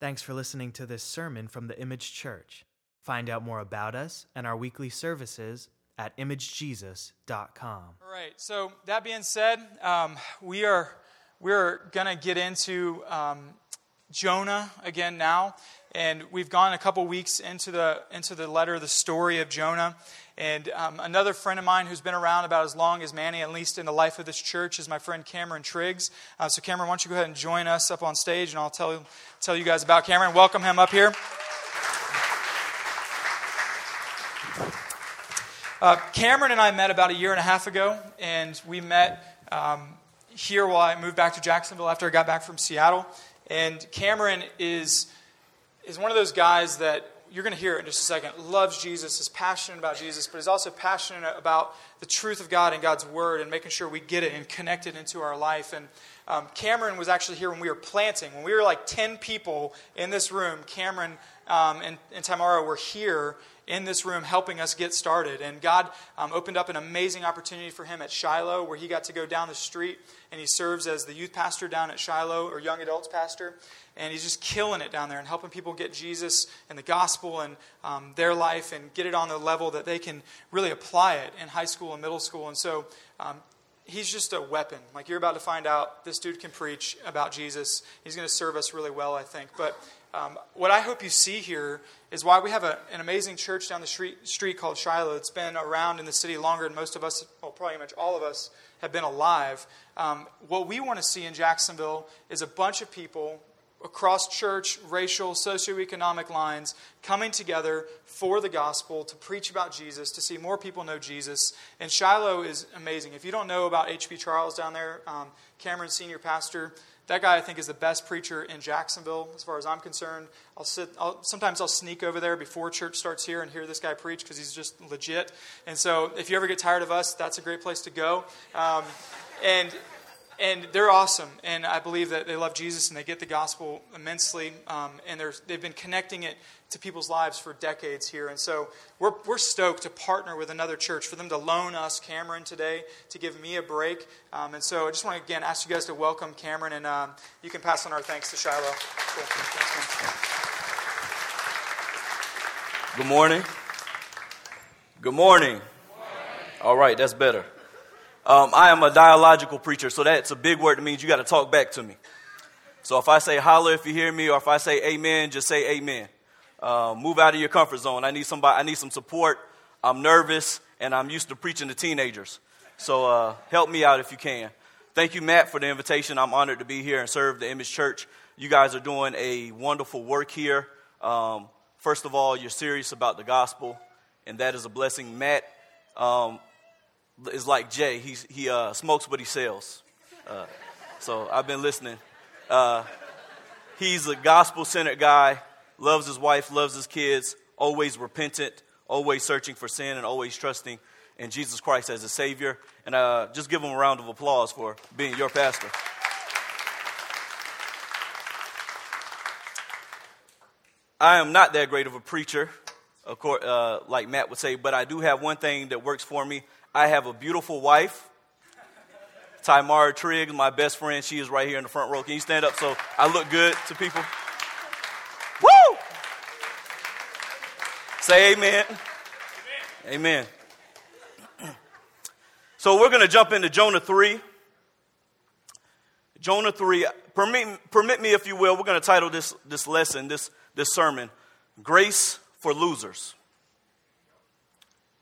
Thanks for listening to this sermon from the Image Church. Find out more about us and our weekly services at imagejesus.com. All right. So that being said, um, we are we're gonna get into um, Jonah again now, and we've gone a couple weeks into the into the letter, the story of Jonah. And um, another friend of mine who's been around about as long as Manny, at least in the life of this church, is my friend Cameron Triggs. Uh, so, Cameron, why don't you go ahead and join us up on stage, and I'll tell, tell you guys about Cameron. Welcome him up here. Uh, Cameron and I met about a year and a half ago, and we met um, here while I moved back to Jacksonville after I got back from Seattle. And Cameron is, is one of those guys that you're going to hear it in just a second, loves Jesus, is passionate about Jesus, but is also passionate about the truth of God and God's Word and making sure we get it and connect it into our life. And um, Cameron was actually here when we were planting. When we were like 10 people in this room, Cameron um, and, and Tamara were here in this room helping us get started. And God um, opened up an amazing opportunity for him at Shiloh where he got to go down the street and he serves as the youth pastor down at Shiloh or young adults pastor. And he's just killing it down there and helping people get Jesus and the gospel and um, their life and get it on the level that they can really apply it in high school and middle school. And so um, he's just a weapon. Like you're about to find out, this dude can preach about Jesus. He's going to serve us really well, I think. But um, what I hope you see here is why we have a, an amazing church down the street, street called Shiloh. It's been around in the city longer than most of us, well, probably much all of us, have been alive. Um, what we want to see in Jacksonville is a bunch of people across church, racial, socioeconomic lines coming together for the gospel to preach about Jesus, to see more people know Jesus. And Shiloh is amazing. If you don't know about H.B. Charles down there, um, Cameron's senior pastor, that guy I think is the best preacher in Jacksonville as far as I'm concerned. I'll sit. I'll, sometimes I'll sneak over there before church starts here and hear this guy preach because he's just legit. And so if you ever get tired of us, that's a great place to go. Um, and and they're awesome. And I believe that they love Jesus and they get the gospel immensely. Um, and they've been connecting it to people's lives for decades here. And so we're, we're stoked to partner with another church for them to loan us Cameron today to give me a break. Um, and so I just want to again ask you guys to welcome Cameron, and um, you can pass on our thanks to Shiloh. Cool. Thanks, Good morning. Good morning. Good morning. All right, that's better. Um, I am a dialogical preacher, so that's a big word that means you got to talk back to me. So if I say holler if you hear me, or if I say amen, just say amen. Uh, move out of your comfort zone. I need somebody. I need some support. I'm nervous, and I'm used to preaching to teenagers. So uh, help me out if you can. Thank you, Matt, for the invitation. I'm honored to be here and serve the Image Church. You guys are doing a wonderful work here. Um, first of all, you're serious about the gospel, and that is a blessing. Matt, um, is like Jay. He's, he uh, smokes what he sells. Uh, so I've been listening. Uh, he's a gospel centered guy, loves his wife, loves his kids, always repentant, always searching for sin, and always trusting in Jesus Christ as a Savior. And uh, just give him a round of applause for being your pastor. I am not that great of a preacher, of course, uh, like Matt would say, but I do have one thing that works for me. I have a beautiful wife. Tamara Triggs, my best friend, she is right here in the front row. Can you stand up so I look good to people? Woo! Say amen. Amen. amen. So we're going to jump into Jonah 3. Jonah 3. Permit, permit me, if you will, we're going to title this, this lesson, this, this sermon, Grace for Losers.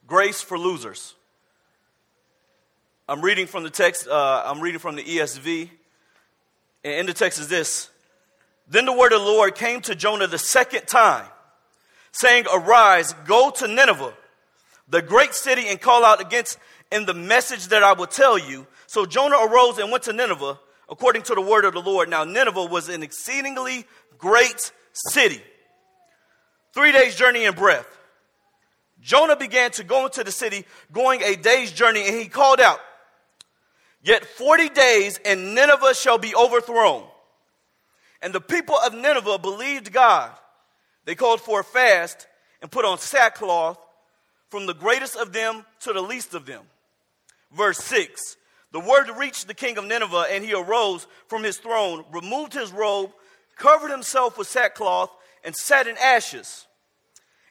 Grace for Losers. I'm reading from the text, uh, I'm reading from the ESV. And in the text is this Then the word of the Lord came to Jonah the second time, saying, Arise, go to Nineveh, the great city, and call out against in the message that I will tell you. So Jonah arose and went to Nineveh, according to the word of the Lord. Now, Nineveh was an exceedingly great city, three days' journey in breadth. Jonah began to go into the city, going a day's journey, and he called out, Yet 40 days and Nineveh shall be overthrown. And the people of Nineveh believed God. They called for a fast and put on sackcloth from the greatest of them to the least of them. Verse 6 The word reached the king of Nineveh, and he arose from his throne, removed his robe, covered himself with sackcloth, and sat in ashes.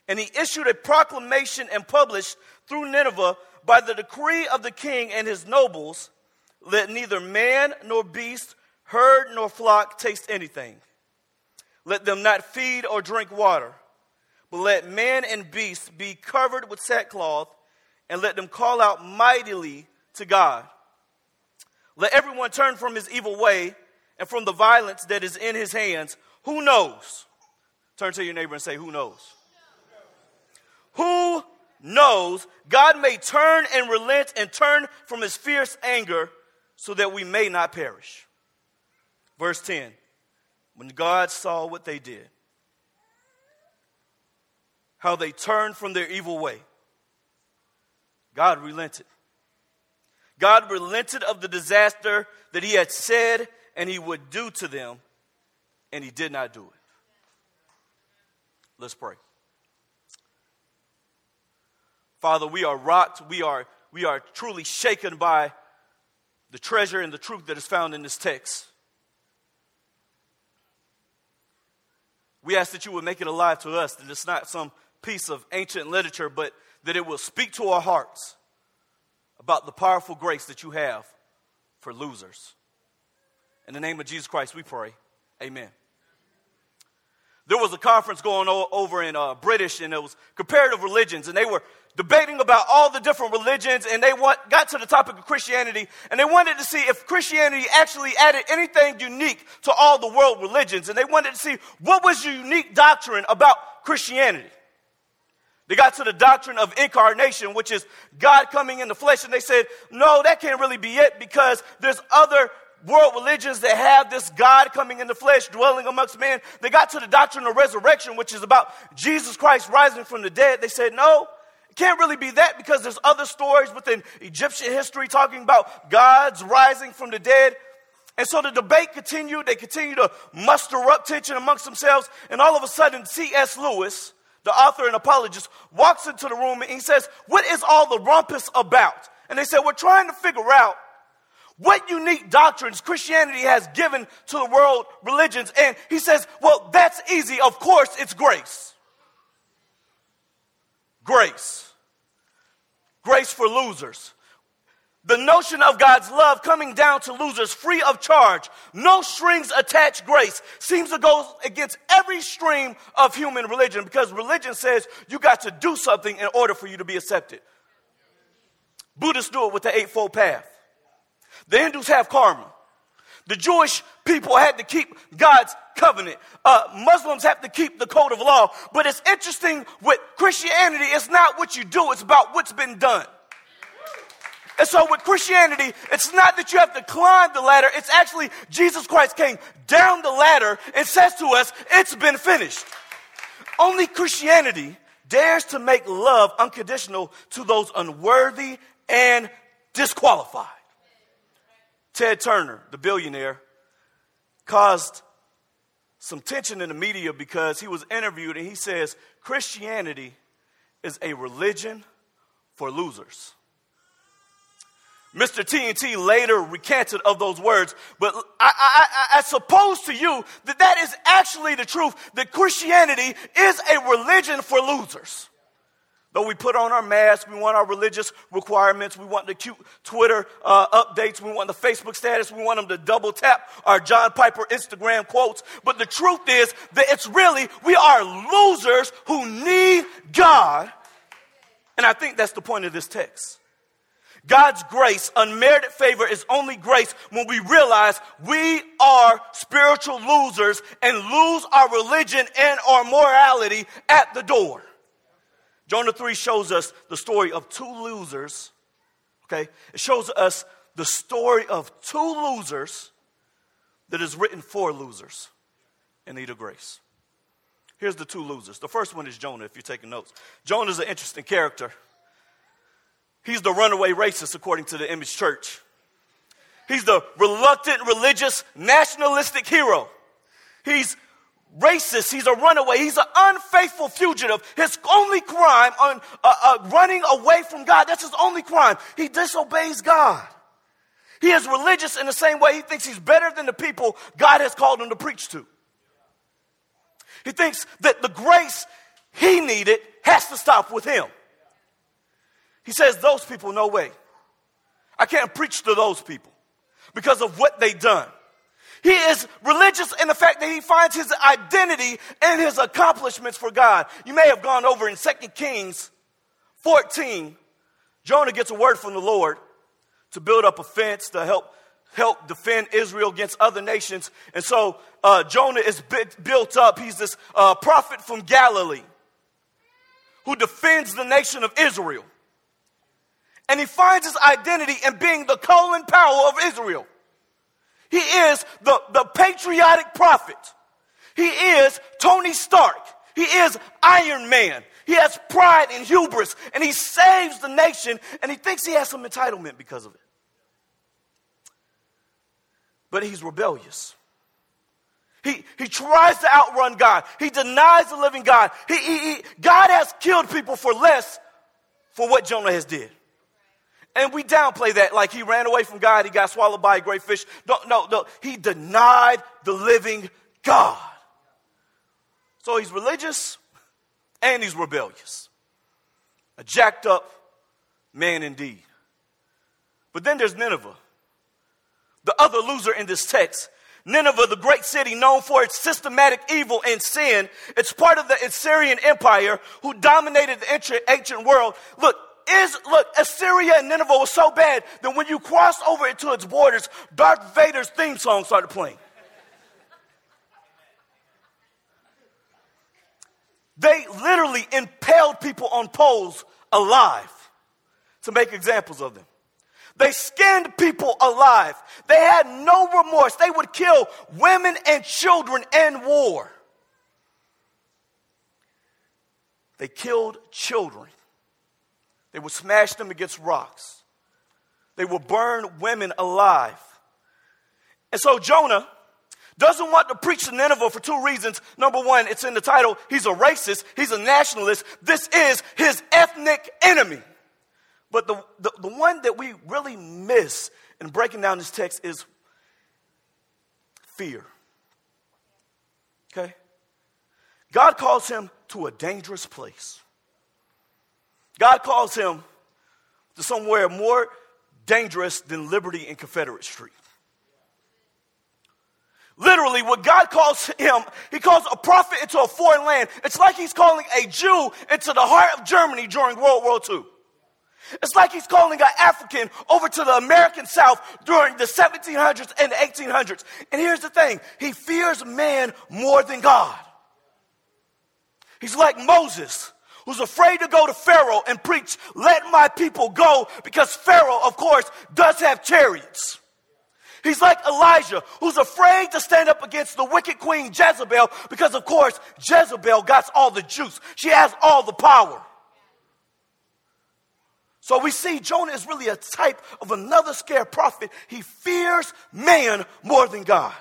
And he issued a proclamation and published through Nineveh by the decree of the king and his nobles let neither man nor beast, herd nor flock taste anything. Let them not feed or drink water, but let man and beast be covered with sackcloth, and let them call out mightily to God. Let everyone turn from his evil way and from the violence that is in his hands. Who knows? Turn to your neighbor and say, Who knows? Who knows God may turn and relent and turn from his fierce anger so that we may not perish. Verse 10 When God saw what they did, how they turned from their evil way, God relented. God relented of the disaster that he had said and he would do to them, and he did not do it. Let's pray. Father, we are rocked, we are, we are truly shaken by the treasure and the truth that is found in this text. We ask that you would make it alive to us, that it's not some piece of ancient literature, but that it will speak to our hearts about the powerful grace that you have for losers. In the name of Jesus Christ, we pray. Amen. There was a conference going over in uh, British, and it was comparative religions, and they were debating about all the different religions, and they want, got to the topic of Christianity, and they wanted to see if Christianity actually added anything unique to all the world religions, and they wanted to see what was the unique doctrine about Christianity. They got to the doctrine of incarnation, which is God coming in the flesh, and they said, no, that can't really be it because there's other world religions that have this God coming in the flesh, dwelling amongst men. They got to the doctrine of resurrection, which is about Jesus Christ rising from the dead. They said, no, it can't really be that because there's other stories within Egyptian history talking about gods rising from the dead. And so the debate continued. They continued to muster up tension amongst themselves. And all of a sudden, C.S. Lewis, the author and apologist, walks into the room and he says, What is all the rumpus about? And they said, We're trying to figure out what unique doctrines Christianity has given to the world religions. And he says, Well, that's easy. Of course, it's grace. Grace grace for losers. The notion of God's love coming down to losers free of charge, no strings attached grace, seems to go against every stream of human religion because religion says you got to do something in order for you to be accepted. Buddhists do it with the Eightfold Path. The Hindus have karma. The Jewish people had to keep God's covenant. Uh, Muslims have to keep the code of law. But it's interesting with Christianity, it's not what you do, it's about what's been done. And so with Christianity, it's not that you have to climb the ladder, it's actually Jesus Christ came down the ladder and says to us, It's been finished. Only Christianity dares to make love unconditional to those unworthy and disqualified. Ted Turner, the billionaire, caused some tension in the media because he was interviewed and he says Christianity is a religion for losers. Mr. TNT later recanted of those words, but I, I, I, I, suppose to you that that is actually the truth, that Christianity is a religion for losers. Though we put on our masks, we want our religious requirements, we want the cute Twitter uh, updates, we want the Facebook status, we want them to double tap our John Piper Instagram quotes. But the truth is that it's really, we are losers who need God. And I think that's the point of this text. God's grace, unmerited favor, is only grace when we realize we are spiritual losers and lose our religion and our morality at the door. Jonah 3 shows us the story of two losers. Okay? It shows us the story of two losers that is written for losers in need of grace. Here's the two losers. The first one is Jonah, if you're taking notes. Jonah is an interesting character. He's the runaway racist, according to the Image Church. He's the reluctant, religious, nationalistic hero. He's racist. He's a runaway. He's an unfaithful fugitive. His only crime on uh, uh, running away from God, that's his only crime. He disobeys God. He is religious in the same way he thinks he's better than the people God has called him to preach to. He thinks that the grace he needed has to stop with him. He says, Those people, no way. I can't preach to those people because of what they've done. He is religious in the fact that he finds his identity and his accomplishments for God. You may have gone over in 2 Kings 14. Jonah gets a word from the Lord to build up a fence to help help defend Israel against other nations. And so uh, Jonah is built up. He's this uh, prophet from Galilee who defends the nation of Israel. And he finds his identity in being the Colin Powell of Israel. He is the, the patriotic prophet. He is Tony Stark. He is Iron Man. He has pride and hubris, and he saves the nation, and he thinks he has some entitlement because of it. But he's rebellious. He, he tries to outrun God. He denies the living God. He, he, he, God has killed people for less for what Jonah has did. And we downplay that like he ran away from God, he got swallowed by a great fish. No, no, no. He denied the living God. So he's religious and he's rebellious. A jacked up man indeed. But then there's Nineveh, the other loser in this text. Nineveh, the great city known for its systematic evil and sin, it's part of the Assyrian Empire who dominated the ancient world. Look, is, look, Assyria and Nineveh was so bad that when you crossed over into its borders, Darth Vader's theme song started playing. They literally impaled people on poles alive to make examples of them. They skinned people alive. They had no remorse. They would kill women and children in war. They killed children. They would smash them against rocks. They would burn women alive. And so Jonah doesn't want to preach to Nineveh for two reasons. Number one, it's in the title. He's a racist. He's a nationalist. This is his ethnic enemy. But the, the, the one that we really miss in breaking down this text is fear. Okay? God calls him to a dangerous place. God calls him to somewhere more dangerous than Liberty and Confederate Street. Literally, what God calls him, he calls a prophet into a foreign land. It's like he's calling a Jew into the heart of Germany during World War II. It's like he's calling an African over to the American South during the 1700s and the 1800s. And here's the thing he fears man more than God. He's like Moses who's afraid to go to Pharaoh and preach, let my people go, because Pharaoh, of course, does have chariots. He's like Elijah, who's afraid to stand up against the wicked queen Jezebel, because of course, Jezebel got all the juice. She has all the power. So we see Jonah is really a type of another scared prophet. He fears man more than God.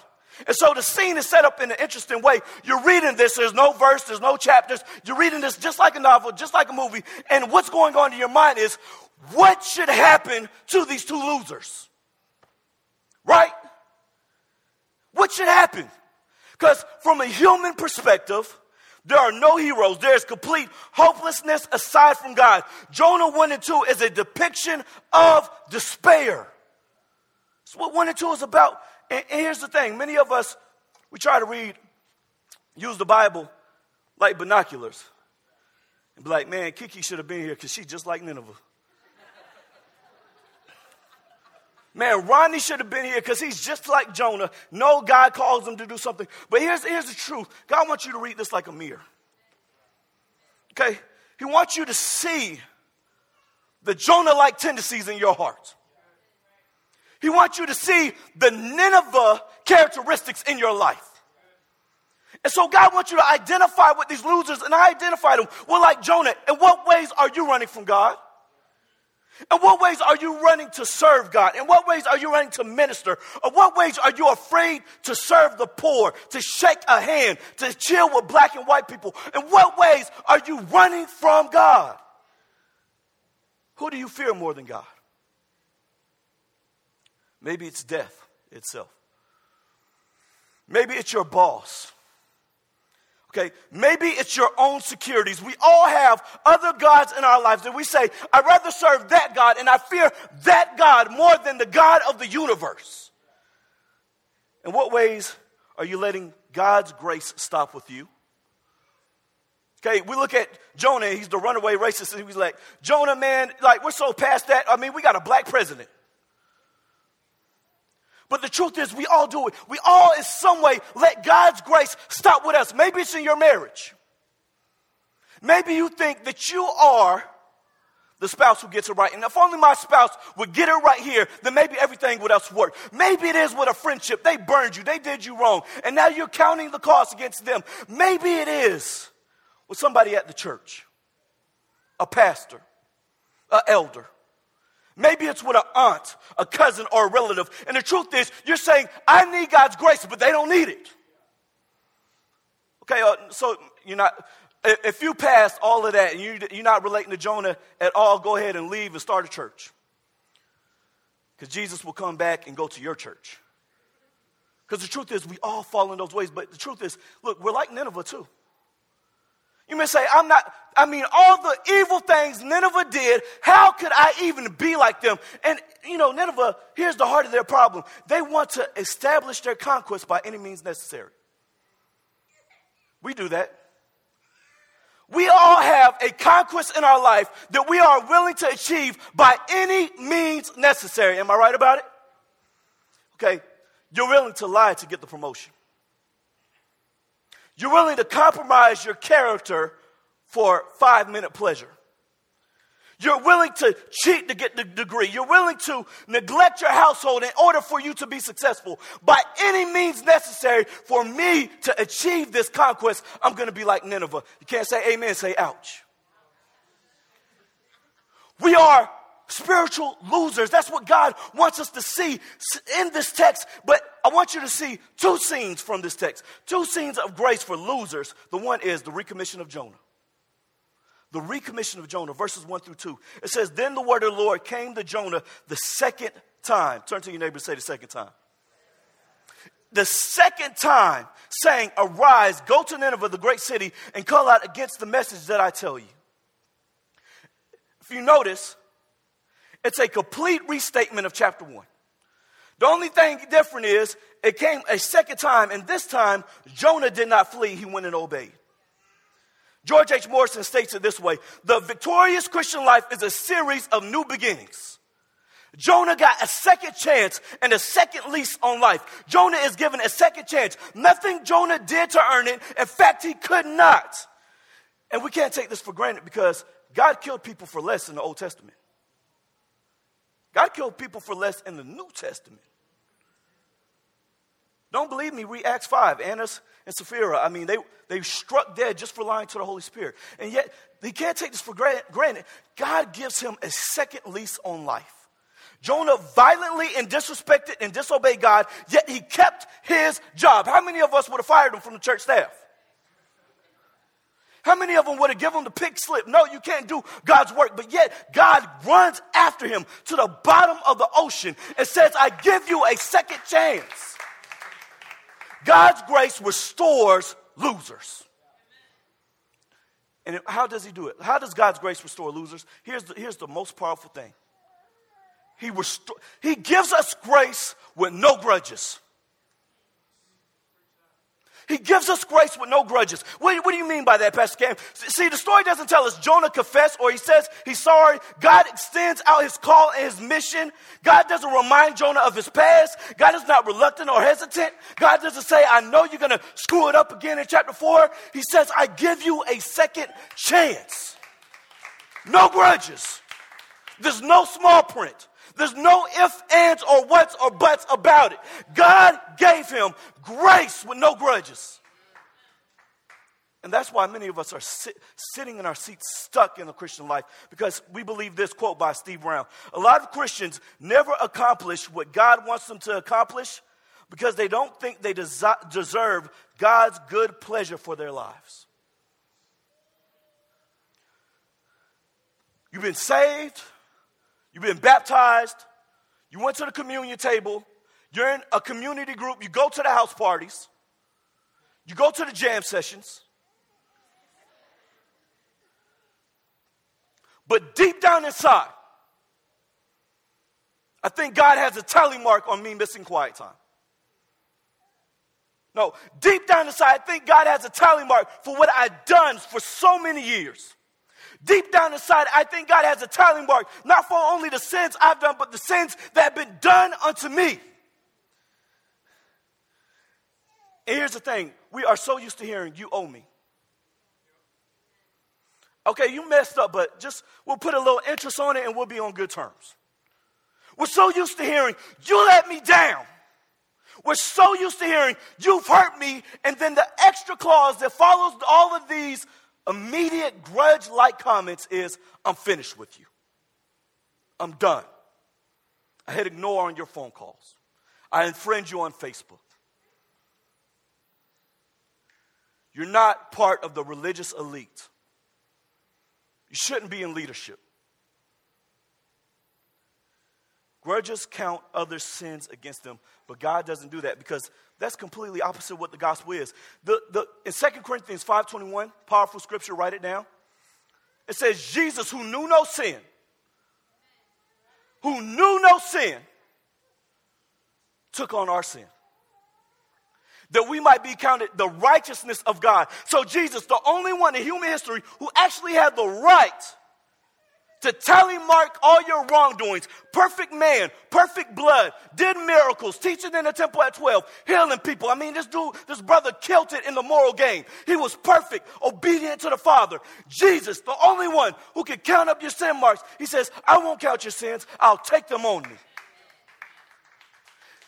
And so the scene is set up in an interesting way. You're reading this, there's no verse, there's no chapters. You're reading this just like a novel, just like a movie. And what's going on in your mind is what should happen to these two losers? Right? What should happen? Because from a human perspective, there are no heroes. There is complete hopelessness aside from God. Jonah 1 and 2 is a depiction of despair. That's what 1 and 2 is about. And, and here's the thing many of us, we try to read, use the Bible like binoculars. And be like, man, Kiki should have been here because she's just like Nineveh. Man, Ronnie should have been here because he's just like Jonah. No, God calls him to do something. But here's, here's the truth God wants you to read this like a mirror. Okay? He wants you to see the Jonah like tendencies in your heart. He wants you to see the Nineveh characteristics in your life. And so God wants you to identify with these losers, and I identified them. Well, like Jonah, in what ways are you running from God? In what ways are you running to serve God? In what ways are you running to minister? In what ways are you afraid to serve the poor, to shake a hand, to chill with black and white people? In what ways are you running from God? Who do you fear more than God? Maybe it's death itself. Maybe it's your boss. Okay, maybe it's your own securities. We all have other gods in our lives, and we say, I'd rather serve that God, and I fear that God more than the God of the universe. In what ways are you letting God's grace stop with you? Okay, we look at Jonah, he's the runaway racist, and he's like, Jonah, man, like, we're so past that. I mean, we got a black president. But the truth is, we all do it. We all, in some way, let God's grace stop with us. Maybe it's in your marriage. Maybe you think that you are the spouse who gets it right. And if only my spouse would get it right here, then maybe everything would else work. Maybe it is with a friendship. They burned you, they did you wrong, and now you're counting the cost against them. Maybe it is with somebody at the church, a pastor, an elder. Maybe it's with an aunt, a cousin, or a relative. And the truth is, you're saying, I need God's grace, but they don't need it. Okay, uh, so you're not, if you pass all of that and you, you're not relating to Jonah at all, go ahead and leave and start a church. Because Jesus will come back and go to your church. Because the truth is, we all fall in those ways. But the truth is, look, we're like Nineveh too. You may say, I'm not, I mean, all the evil things Nineveh did, how could I even be like them? And, you know, Nineveh, here's the heart of their problem. They want to establish their conquest by any means necessary. We do that. We all have a conquest in our life that we are willing to achieve by any means necessary. Am I right about it? Okay, you're willing to lie to get the promotion. You're willing to compromise your character for five minute pleasure. You're willing to cheat to get the degree. You're willing to neglect your household in order for you to be successful. By any means necessary for me to achieve this conquest, I'm going to be like Nineveh. You can't say amen, say ouch. We are spiritual losers. That's what God wants us to see in this text. But I want you to see two scenes from this text two scenes of grace for losers. The one is the recommission of Jonah. The recommission of Jonah, verses 1 through 2. It says, Then the word of the Lord came to Jonah the second time. Turn to your neighbor and say the second time. The second time, saying, Arise, go to Nineveh, the great city, and call out against the message that I tell you. If you notice, it's a complete restatement of chapter 1. The only thing different is it came a second time, and this time Jonah did not flee, he went and obeyed. George H. Morrison states it this way The victorious Christian life is a series of new beginnings. Jonah got a second chance and a second lease on life. Jonah is given a second chance. Nothing Jonah did to earn it. In fact, he could not. And we can't take this for granted because God killed people for less in the Old Testament. God killed people for less in the New Testament. Don't believe me, read Acts 5. Annas and Sapphira, I mean, they, they struck dead just for lying to the Holy Spirit. And yet, he can't take this for granted. God gives him a second lease on life. Jonah violently and disrespected and disobeyed God, yet he kept his job. How many of us would have fired him from the church staff? How many of them would have given him the pig slip? No, you can't do God's work. But yet, God runs after him to the bottom of the ocean and says, I give you a second chance. God's grace restores losers. And how does he do it? How does God's grace restore losers? Here's the, here's the most powerful thing he, restore, he gives us grace with no grudges. He gives us grace with no grudges. What, what, do you mean by that, Pastor Cam? See, the story doesn't tell us Jonah confessed or he says he's sorry. God extends out his call and his mission. God doesn't remind Jonah of his past. God is not reluctant or hesitant. God doesn't say, I know you're going to screw it up again in chapter 4. He says, I give you a second chance. No grudges. There's no small print. There's no ifs, ands, or whats or buts about it. God gave him grace with no grudges. And that's why many of us are sit, sitting in our seats stuck in the Christian life because we believe this quote by Steve Brown. A lot of Christians never accomplish what God wants them to accomplish because they don't think they desi- deserve God's good pleasure for their lives. You've been saved, You've been baptized. You went to the communion table. You're in a community group. You go to the house parties. You go to the jam sessions. But deep down inside, I think God has a tally mark on me missing quiet time. No, deep down inside, I think God has a tally mark for what I've done for so many years. Deep down inside, I think God has a tally mark, not for only the sins I've done, but the sins that have been done unto me. And here's the thing we are so used to hearing, you owe me. Okay, you messed up, but just we'll put a little interest on it and we'll be on good terms. We're so used to hearing, you let me down. We're so used to hearing, you've hurt me, and then the extra clause that follows all of these immediate grudge like comments is, I'm finished with you. I'm done. I hit ignore on your phone calls. I unfriend you on Facebook. You're not part of the religious elite. You shouldn't be in leadership. Grudges count other sins against them, but God doesn't do that because that's completely opposite of what the gospel is. The, the, in 2 Corinthians 5.21, powerful scripture, write it down. It says, Jesus, who knew no sin, who knew no sin, took on our sin. That we might be counted the righteousness of God. So, Jesus, the only one in human history who actually had the right to tally mark all your wrongdoings. Perfect man, perfect blood, did miracles, teaching in the temple at 12, healing people. I mean, this dude, this brother killed it in the moral game. He was perfect, obedient to the Father. Jesus, the only one who can count up your sin marks. He says, I won't count your sins, I'll take them on me.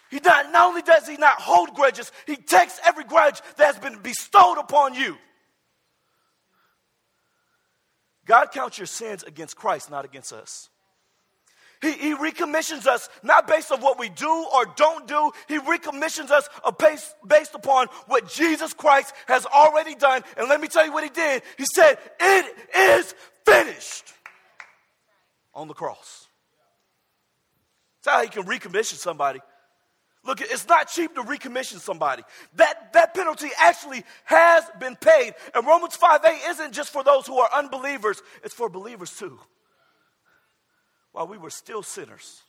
He not, not only does he not hold grudges, he takes every grudge that has been bestowed upon you. God counts your sins against Christ, not against us. He, he recommissions us not based on what we do or don't do. He recommissions us based, based upon what Jesus Christ has already done. And let me tell you what he did. He said, It is finished on the cross. That's how he can recommission somebody. Look, it's not cheap to recommission somebody. That, that penalty actually has been paid. And Romans 5 8 isn't just for those who are unbelievers, it's for believers too. While we were still sinners,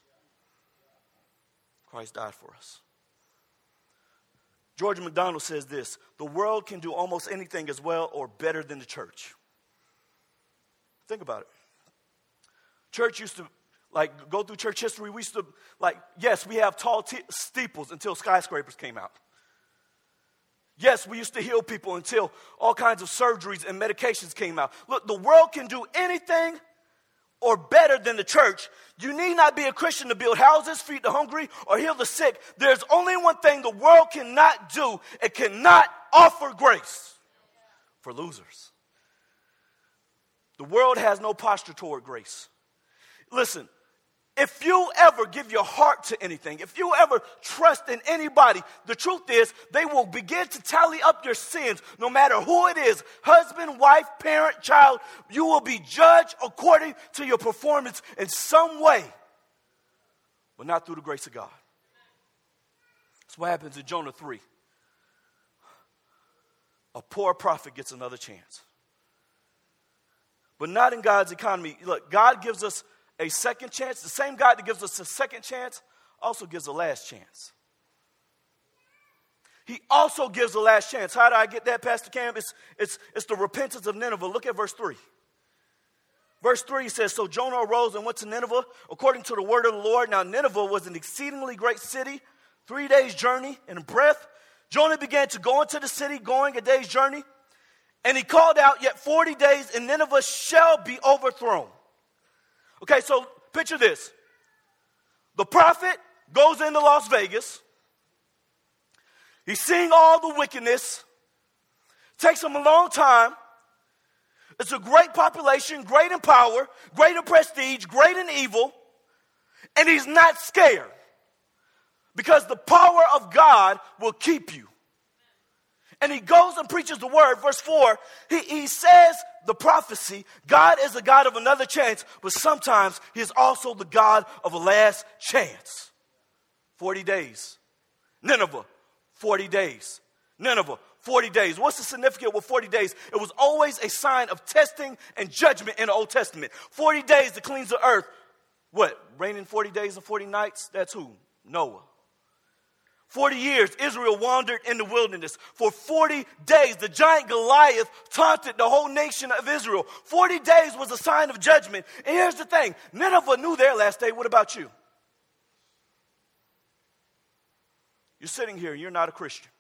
Christ died for us. George MacDonald says this the world can do almost anything as well or better than the church. Think about it. Church used to like go through church history, we used to, like, yes, we have tall steeples until skyscrapers came out. Yes, we used to heal people until all kinds of surgeries and medications came out. Look, the world can do anything or better than the church. You need not be a Christian to build houses, feed the hungry, or heal the sick. There's only one thing the world cannot do it cannot offer grace for losers. The world has no posture toward grace. Listen, if you ever give your heart to anything, if you ever trust in anybody, the truth is they will begin to tally up your sins, no matter who it is husband, wife, parent, child. You will be judged according to your performance in some way, but not through the grace of God. That's what happens in Jonah 3. A poor prophet gets another chance. But not in God's economy. Look, God gives us a second chance. The same God that gives us a second chance also gives a last chance. He also gives a last chance. How do I get that, Pastor Cam? It's, it's, it's the repentance of Nineveh. Look at verse 3. Verse 3 says So Jonah arose and went to Nineveh according to the word of the Lord. Now, Nineveh was an exceedingly great city, three days' journey in breadth. Jonah began to go into the city, going a day's journey. And he called out, Yet 40 days, and Nineveh shall be overthrown. Okay, so picture this. The prophet goes into Las Vegas. He's seeing all the wickedness. Takes him a long time. It's a great population, great in power, great in prestige, great in evil. And he's not scared because the power of God will keep you. And he goes and preaches the word. Verse 4, he, he says the prophecy God is a God of another chance, but sometimes He is also the God of a last chance. 40 days. Nineveh, 40 days. Nineveh, 40 days. What's the significance with 40 days? It was always a sign of testing and judgment in the Old Testament. 40 days to cleanse the earth. What? Raining 40 days and 40 nights? That's who? Noah. 40 years, Israel wandered in the wilderness. For 40 days, the giant Goliath taunted the whole nation of Israel. 40 days was a sign of judgment. And here's the thing Nineveh knew their last day. What about you? You're sitting here, you're not a Christian.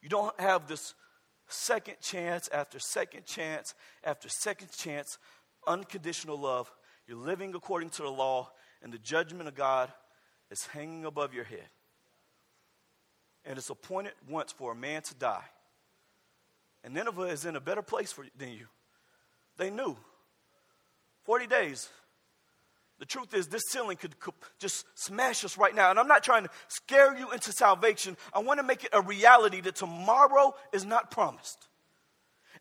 You don't have this second chance after second chance after second chance, unconditional love. You're living according to the law, and the judgment of God is hanging above your head and it's appointed once for a man to die. And Nineveh is in a better place for, than you. They knew. 40 days. The truth is, this ceiling could, could just smash us right now. And I'm not trying to scare you into salvation. I want to make it a reality that tomorrow is not promised.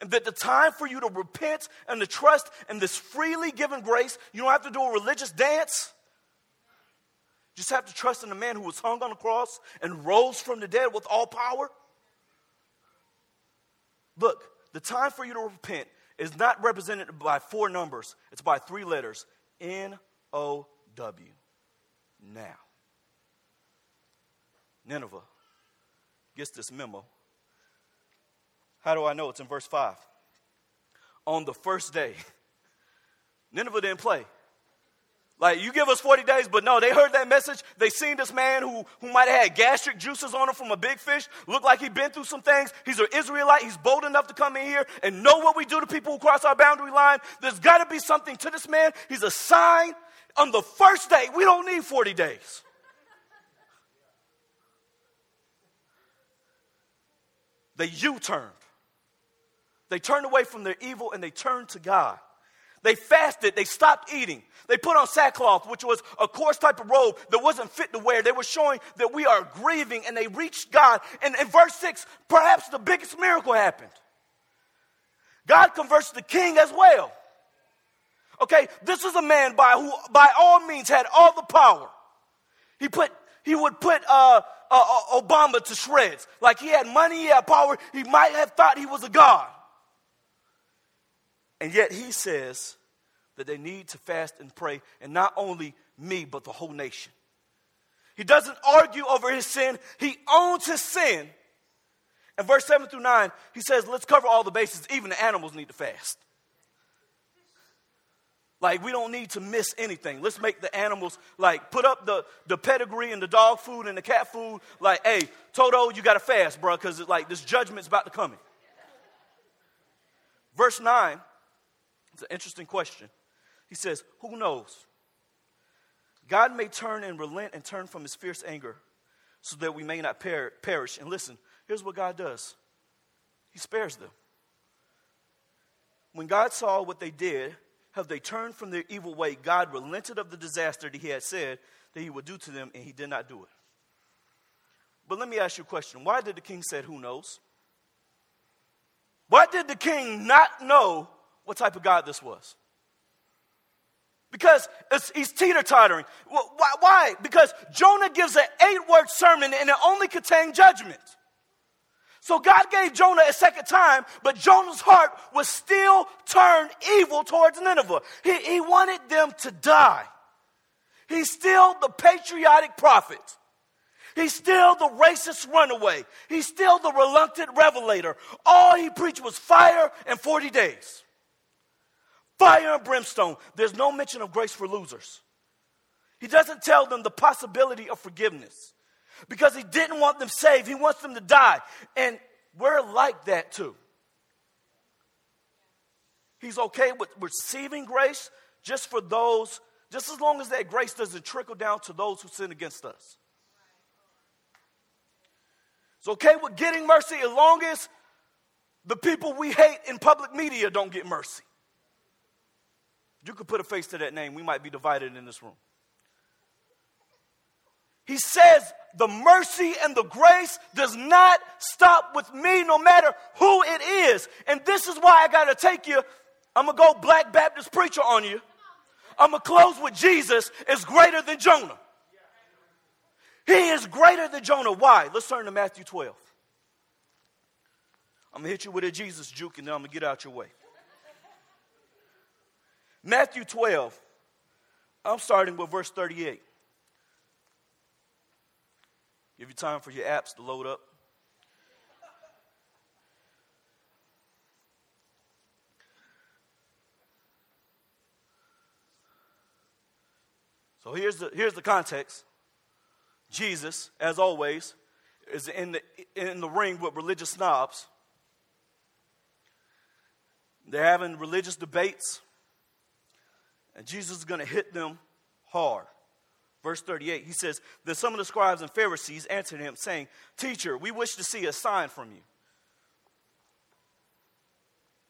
And that the time for you to repent and to trust in this freely given grace, you don't have to do a religious dance just have to trust in the man who was hung on the cross and rose from the dead with all power? Look, the time for you to repent is not represented by four numbers, it's by three letters N O W. Now. Nineveh gets this memo. How do I know? It's in verse 5. On the first day, Nineveh didn't play. Like, you give us 40 days, but no, they heard that message. They seen this man who, who might have had gastric juices on him from a big fish, looked like he'd been through some things. He's an Israelite. He's bold enough to come in here and know what we do to people who cross our boundary line. There's got to be something to this man. He's a sign. On the first day, we don't need 40 days. They U turned. They turned away from their evil and they turned to God. They fasted, they stopped eating. They put on sackcloth, which was a coarse type of robe that wasn't fit to wear. They were showing that we are grieving and they reached God. And in verse 6, perhaps the biggest miracle happened. God converts the king as well. Okay, this is a man by who by all means had all the power. He put he would put uh, uh, uh Obama to shreds. Like he had money, he had power. He might have thought he was a god. And yet he says that they need to fast and pray, and not only me, but the whole nation. He doesn't argue over his sin, he owns his sin. In verse 7 through 9, he says, Let's cover all the bases. Even the animals need to fast. Like, we don't need to miss anything. Let's make the animals, like, put up the, the pedigree and the dog food and the cat food. Like, hey, Toto, you got to fast, bro, because, like, this judgment's about to come in. Verse 9 it's an interesting question. He says, Who knows? God may turn and relent and turn from his fierce anger so that we may not per- perish. And listen, here's what God does He spares them. When God saw what they did, how they turned from their evil way, God relented of the disaster that He had said that He would do to them, and He did not do it. But let me ask you a question. Why did the king say, Who knows? Why did the king not know what type of God this was. Because he's teeter tottering. Why, why? Because Jonah gives an eight word sermon and it only contained judgment. So God gave Jonah a second time, but Jonah's heart was still turned evil towards Nineveh. He, he wanted them to die. He's still the patriotic prophet. He's still the racist runaway. He's still the reluctant revelator. All he preached was fire and 40 days. Fire and brimstone. There's no mention of grace for losers. He doesn't tell them the possibility of forgiveness because he didn't want them saved. He wants them to die. And we're like that too. He's okay with receiving grace just for those, just as long as that grace doesn't trickle down to those who sin against us. It's okay with getting mercy as long as the people we hate in public media don't get mercy. You could put a face to that name. We might be divided in this room. He says, the mercy and the grace does not stop with me no matter who it is. And this is why I got to take you. I'm going to go black Baptist preacher on you. I'm going to close with Jesus is greater than Jonah. He is greater than Jonah. Why? Let's turn to Matthew 12. I'm going to hit you with a Jesus juke and then I'm going to get out your way. Matthew 12. I'm starting with verse 38. Give you time for your apps to load up. So here's the, here's the context. Jesus, as always, is in the, in the ring with religious snobs. They're having religious debates, and Jesus is going to hit them hard. Verse 38, he says, Then some of the scribes and Pharisees answered him, saying, Teacher, we wish to see a sign from you.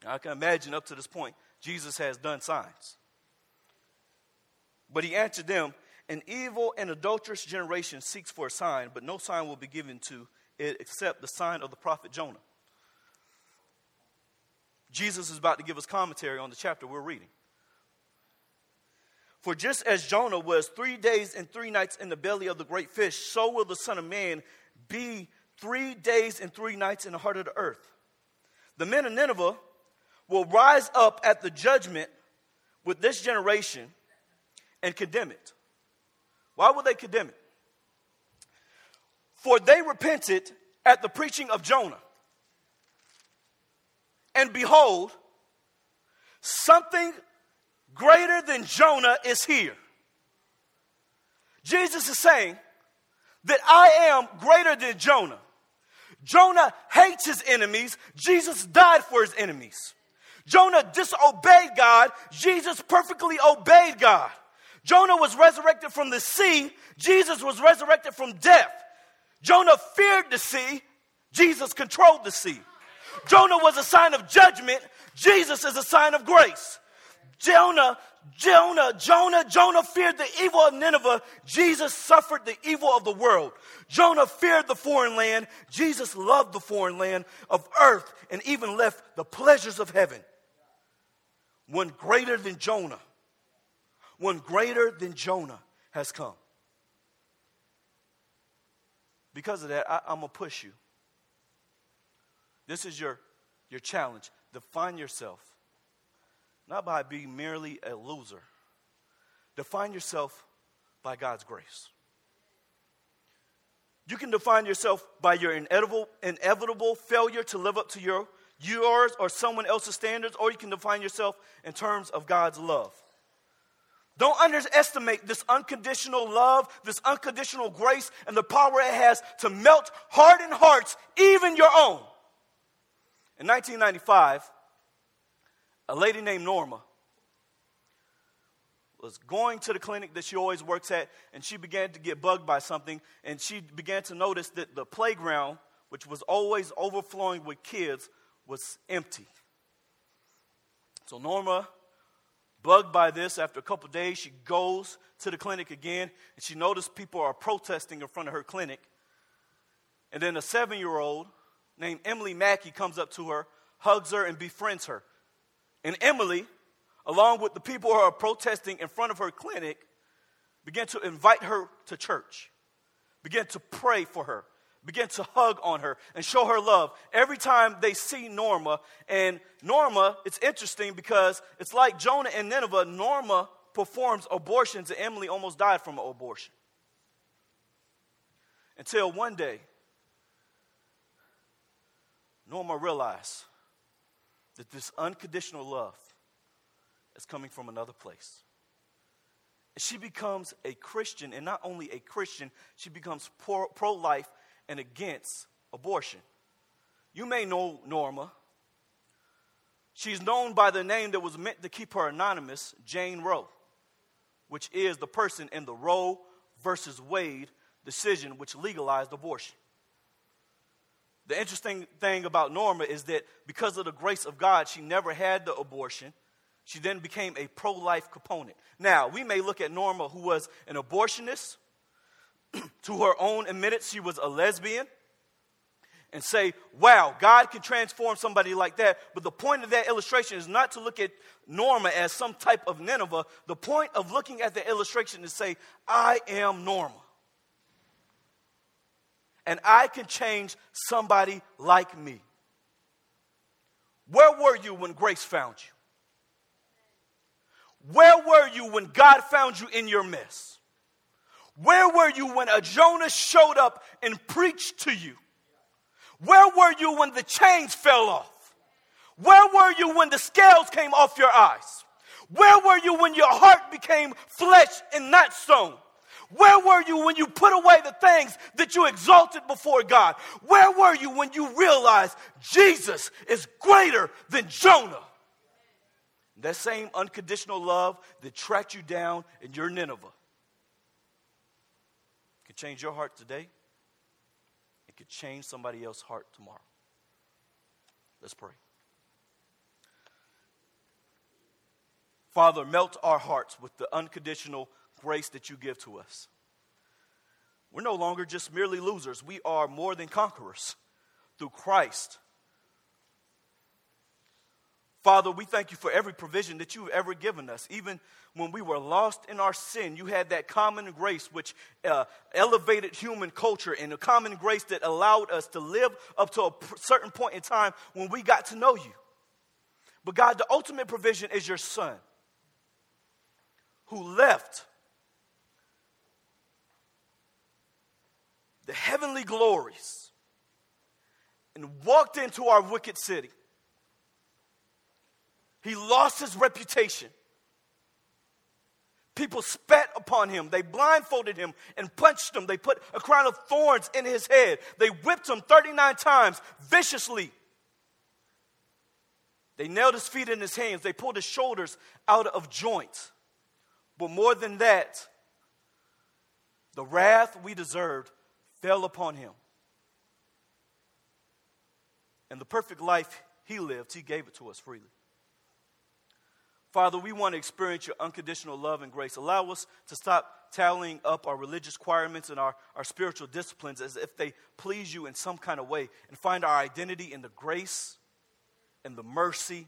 Now, I can imagine up to this point, Jesus has done signs. But he answered them, An evil and adulterous generation seeks for a sign, but no sign will be given to it except the sign of the prophet Jonah. Jesus is about to give us commentary on the chapter we're reading. For just as Jonah was three days and three nights in the belly of the great fish, so will the Son of Man be three days and three nights in the heart of the earth. The men of Nineveh will rise up at the judgment with this generation and condemn it. Why would they condemn it? For they repented at the preaching of Jonah. And behold, something greater than Jonah is here. Jesus is saying that I am greater than Jonah. Jonah hates his enemies, Jesus died for his enemies. Jonah disobeyed God, Jesus perfectly obeyed God. Jonah was resurrected from the sea, Jesus was resurrected from death. Jonah feared the sea, Jesus controlled the sea. Jonah was a sign of judgment, Jesus is a sign of grace. Jonah, Jonah, Jonah, Jonah feared the evil of Nineveh. Jesus suffered the evil of the world. Jonah feared the foreign land. Jesus loved the foreign land of earth and even left the pleasures of heaven. One greater than Jonah, one greater than Jonah has come. Because of that, I, am going to push you. This is your, your challenge. Define yourself not by being merely a loser. Define yourself by God's grace. You can define yourself by your inevitable, inevitable failure to live up to your, yours or someone else's standards, or you can define yourself in terms of God's love. Don't underestimate this unconditional love, this unconditional grace, and the power it has to melt hardened hearts, even your own. In 1995, a lady named Norma was going to the clinic that she always works at, and she began to get bugged by something, and she began to notice that the playground, which was always overflowing with kids, was empty. So Norma, bugged by this, after a couple days, she goes to the clinic again, and she noticed people are protesting in front of her clinic. And then a seven year old named Emily Mackey comes up to her, hugs her, and befriends her. And Emily, along with the people who are protesting in front of her clinic, began to invite her to church, began to pray for her, began to hug on her and show her love every time they see Norma. And Norma, it's interesting because it's like Jonah and Nineveh, Norma performs abortions, and Emily almost died from an abortion. Until one day, Norma realized that this unconditional love is coming from another place. She becomes a Christian, and not only a Christian, she becomes pro life and against abortion. You may know Norma. She's known by the name that was meant to keep her anonymous, Jane Roe, which is the person in the Roe versus Wade decision which legalized abortion. The interesting thing about Norma is that because of the grace of God, she never had the abortion. She then became a pro life component. Now, we may look at Norma, who was an abortionist, to her own admittance, she was a lesbian, and say, wow, God can transform somebody like that. But the point of that illustration is not to look at Norma as some type of Nineveh. The point of looking at the illustration is to say, I am Norma and I can change somebody like me. Where were you when grace found you? Where were you when God found you in your mess? Where were you when a Jonah showed up and preached to you? Where were you when the chains fell off? Where were you when the scales came off your eyes? Where were you when your heart became flesh and not stone? Where were you when you put away the things that you exalted before God? Where were you when you realized Jesus is greater than Jonah? That same unconditional love that tracked you down in your Nineveh can change your heart today. It could change somebody else's heart tomorrow. Let's pray. Father, melt our hearts with the unconditional grace that you give to us. We're no longer just merely losers, we are more than conquerors through Christ. Father, we thank you for every provision that you've ever given us. Even when we were lost in our sin, you had that common grace which uh, elevated human culture and a common grace that allowed us to live up to a certain point in time when we got to know you. But God, the ultimate provision is your son who left the heavenly glories and walked into our wicked city. He lost his reputation. People spat upon him. They blindfolded him and punched him. They put a crown of thorns in his head. They whipped him 39 times viciously. They nailed his feet in his hands. They pulled his shoulders out of joint. But more than that, the wrath we deserved fell upon him. And the perfect life he lived, he gave it to us freely. Father, we want to experience your unconditional love and grace. Allow us to stop tallying up our religious requirements and our, our spiritual disciplines as if they please you in some kind of way and find our identity in the grace and the mercy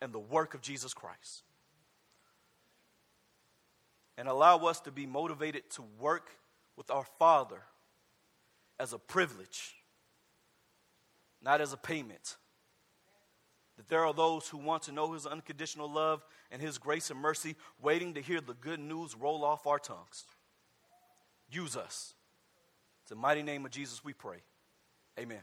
and the work of Jesus Christ and allow us to be motivated to work with our Father as a privilege, not as a payment. That there are those who want to know His unconditional love and His grace and mercy, waiting to hear the good news roll off our tongues. Use us. It's the mighty name of Jesus we pray. Amen.